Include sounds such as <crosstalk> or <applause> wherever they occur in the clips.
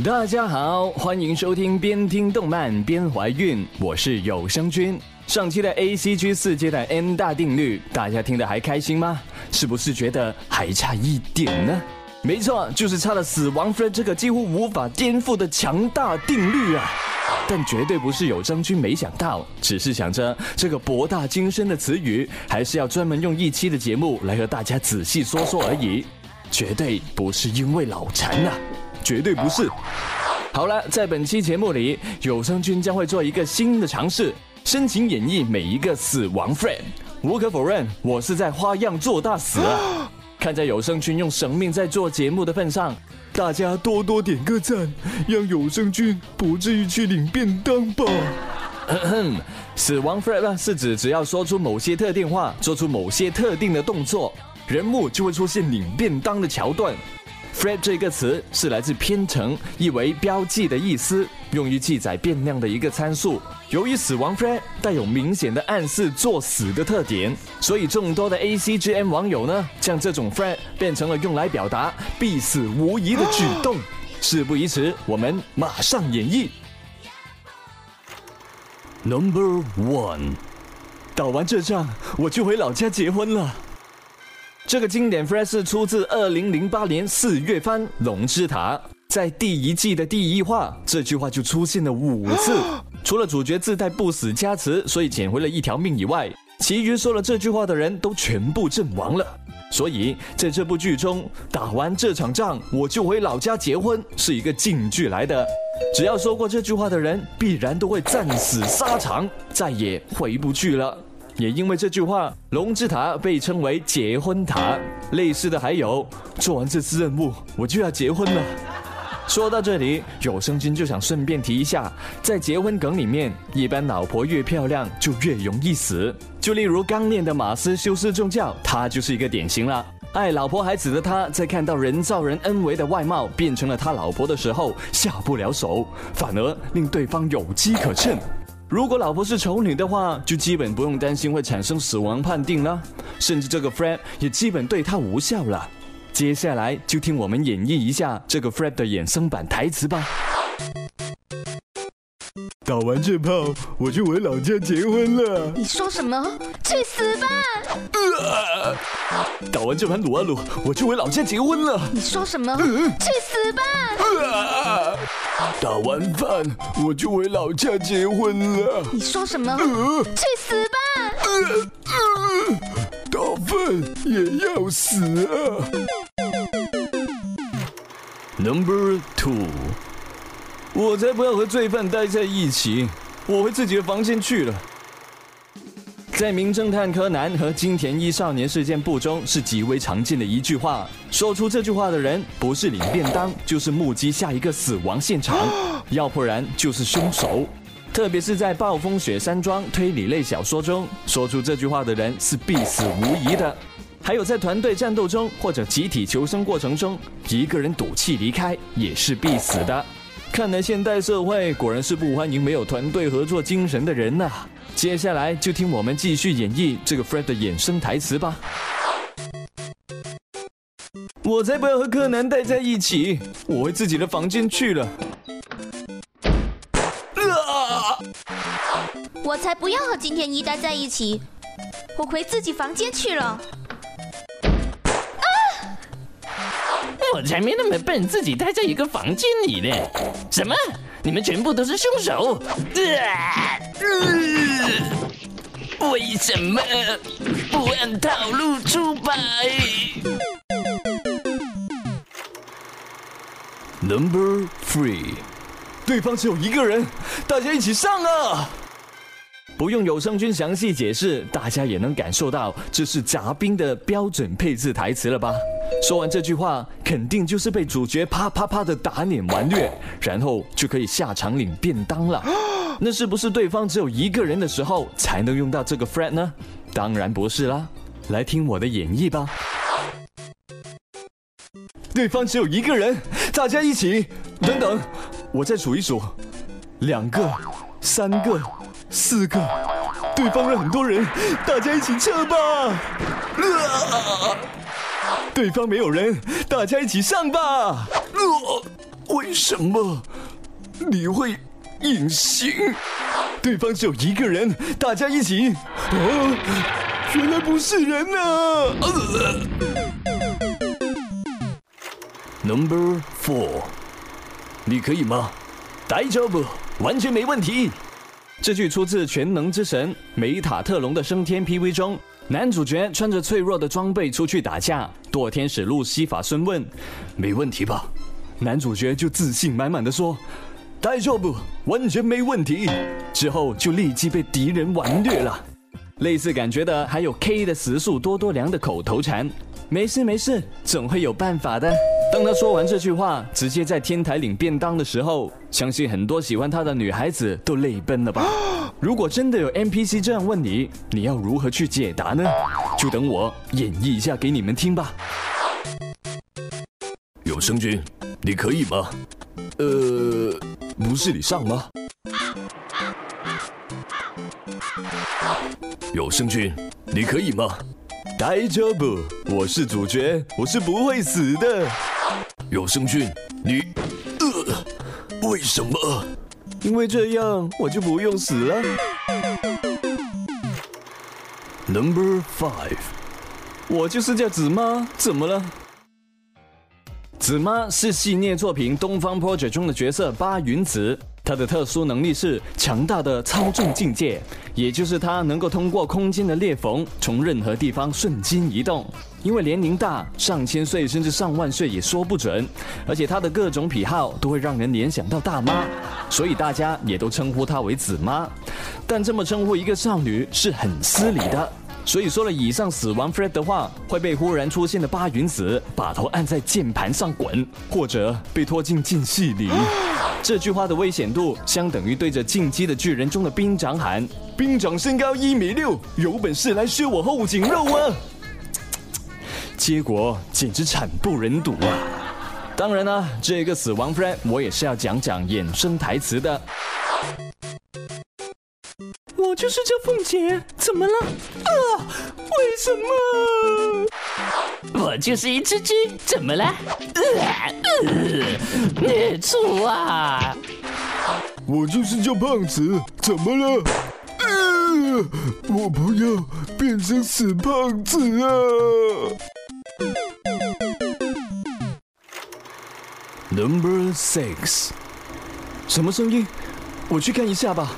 大家好，欢迎收听边听动漫边怀孕，我是有声君。上期的 A C G 四阶段 N 大定律，大家听得还开心吗？是不是觉得还差一点呢？没错，就是差了死亡率这个几乎无法颠覆的强大定律啊！但绝对不是有声君没想到，只是想着这个博大精深的词语，还是要专门用一期的节目来和大家仔细说说而已，绝对不是因为脑残啊！绝对不是。好了，在本期节目里，有声君将会做一个新的尝试，深情演绎每一个死亡 friend。无可否认，我是在花样做大死啊！<gasps> 看在有声君用生命在做节目的份上，大家多多点个赞，让有声君不至于去领便当吧。死亡 Fred 是指只要说出某些特定话，做出某些特定的动作，人物就会出现领便当的桥段。Fred 这个词是来自编程，意为标记的意思，用于记载变量的一个参数。由于死亡 Fred 带有明显的暗示作死的特点，所以众多的 ACGM 网友呢，将这种 Fred 变成了用来表达必死无疑的举动。事不宜迟，我们马上演绎。Number one，打完这仗，我就回老家结婚了。这个经典 phrase 出自二零零八年四月番《龙之塔》，在第一季的第一话，这句话就出现了五次。<gasps> 除了主角自带不死加持，所以捡回了一条命以外，其余说了这句话的人都全部阵亡了。所以在这部剧中，打完这场仗我就回老家结婚是一个禁句来的。只要说过这句话的人，必然都会战死沙场，再也回不去了。也因为这句话，龙之塔被称为结婚塔。类似的还有，做完这次任务，我就要结婚了。说到这里，有声君就想顺便提一下，在结婚梗里面，一般老婆越漂亮就越容易死。就例如刚念的马斯修斯宗教，他就是一个典型了。爱老婆孩子的他，在看到人造人恩维的外貌变成了他老婆的时候，下不了手，反而令对方有机可乘。如果老婆是丑女的话，就基本不用担心会产生死亡判定了，甚至这个 Fred 也基本对他无效了。接下来就听我们演绎一下这个 Fred 的衍生版台词吧。打完这炮，我就回老家结婚了。你说什么？去死吧！打完这盘撸啊撸，我就回老家结婚了。你说什么？去死吧！打完饭，我就回老家结婚了。你说什么？去死吧！打饭也要死啊！Number two，我才不要和罪犯待在一起，我回自己的房间去了。在《名侦探柯南》和《金田一少年事件簿》中是极为常见的一句话。说出这句话的人，不是领便当，就是目击下一个死亡现场，<gasps> 要不然就是凶手。特别是在暴风雪山庄推理类小说中，说出这句话的人是必死无疑的。还有在团队战斗中或者集体求生过程中，一个人赌气离开也是必死的。看来现代社会果然是不欢迎没有团队合作精神的人呐。接下来就听我们继续演绎这个 Fred 的衍生台词吧。我才不要和柯南待在一起，我回自己的房间去了。我才不要和金田一待在一起，我回自己房间去了。我才没那么笨，自己待在一个房间里呢。什么？你们全部都是凶手？为什么不按套路出牌？Number three，对方只有一个人，大家一起上啊！不用有声君详细解释，大家也能感受到这是杂兵的标准配置台词了吧？说完这句话，肯定就是被主角啪啪啪的打脸完虐，然后就可以下场领便当了。<gasps> 那是不是对方只有一个人的时候才能用到这个 Fred 呢？当然不是啦，来听我的演绎吧。对方只有一个人，大家一起。等等，我再数一数，两个，三个。四个，对方有很多人，大家一起撤吧。对方没有人，大家一起上吧。为为什么你会隐形？对方只有一个人，大家一起。啊，原来不是人啊！Number four，你可以吗？大丈夫，完全没问题。这句出自《全能之神》梅塔特隆的升天 PV 中，男主角穿着脆弱的装备出去打架。堕天使路西法孙问：“没问题吧？”男主角就自信满满的说：“大丈夫，完全没问题。”之后就立即被敌人完虐了。类似感觉的还有 K 的时速多多良的口头禅：“没事没事，总会有办法的。”当他说完这句话，直接在天台领便当的时候，相信很多喜欢他的女孩子都泪奔了吧？<gasps> 如果真的有 NPC 这样问你，你要如何去解答呢？就等我演绎一下给你们听吧。有生君，你可以吗？呃，不是你上吗？有生君，你可以吗？大丈夫，我是主角，我是不会死的。有生君，你，呃，为什么？因为这样我就不用死了。Number five，我就是叫紫妈，怎么了？紫妈是系列作品《东方 Project》中的角色八云子。他的特殊能力是强大的操纵境界，也就是他能够通过空间的裂缝，从任何地方瞬间移动。因为年龄大，上千岁甚至上万岁也说不准，而且他的各种癖好都会让人联想到大妈，所以大家也都称呼她为紫妈。但这么称呼一个少女是很失礼的。所以说了以上死亡 Fred 的话，会被忽然出现的八云子把头按在键盘上滚，或者被拖进禁戏里。<gasps> 这句话的危险度相等于对着进击的巨人中的兵长喊：“兵长身高一米六，有本事来削我后颈肉啊！” <laughs> 结果简直惨不忍睹啊！当然啦，这个死亡 Fred 我也是要讲讲衍生台词的。我就是叫凤姐，怎么了？啊？为什么？我就是一只鸡，怎么了？呃，孽畜啊！我就是叫胖子，怎么了？呃，我不要变成死胖子啊！Number six，什么声音？我去看一下吧。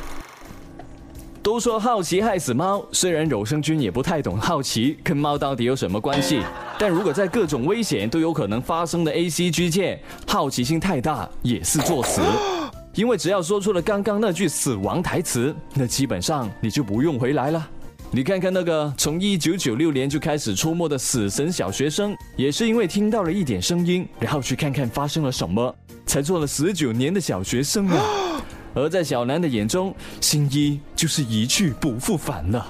都说好奇害死猫，虽然有生君也不太懂好奇跟猫到底有什么关系，但如果在各种危险都有可能发生的 A C G 界，好奇心太大也是作死。<laughs> 因为只要说出了刚刚那句死亡台词，那基本上你就不用回来了。你看看那个从一九九六年就开始出没的死神小学生，也是因为听到了一点声音，然后去看看发生了什么，才做了十九年的小学生啊。<gasps> <gasps> 而在小南的眼中，新一就是一去不复返了。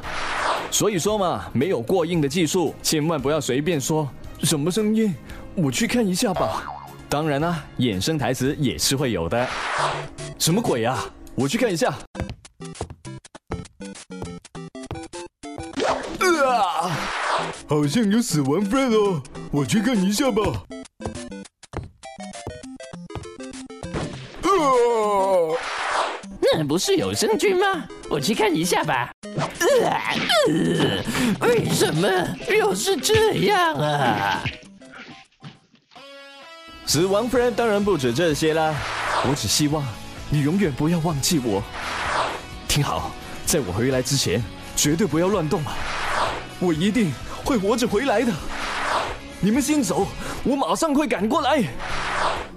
所以说嘛，没有过硬的技术，千万不要随便说。什么声音？我去看一下吧。当然啦，衍生台词也是会有的。什么鬼啊？我去看一下。啊！好像有死亡 friend 哦，我去看一下吧。不是有生菌吗？我去看一下吧。为什么又是这样啊？死亡夫人当然不止这些啦。我只希望你永远不要忘记我。听好，在我回来之前，绝对不要乱动啊！我一定会活着回来的。你们先走，我马上会赶过来。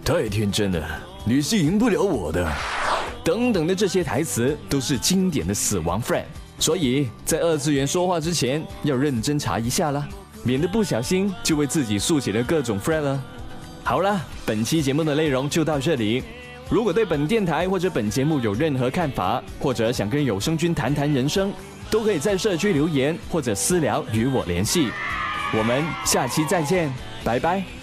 太天真了，你是赢不了我的。等等的这些台词都是经典的死亡 friend，所以在二次元说话之前要认真查一下啦，免得不小心就为自己竖起了各种 friend 了。好了，本期节目的内容就到这里。如果对本电台或者本节目有任何看法，或者想跟有声君谈谈人生，都可以在社区留言或者私聊与我联系。我们下期再见，拜拜。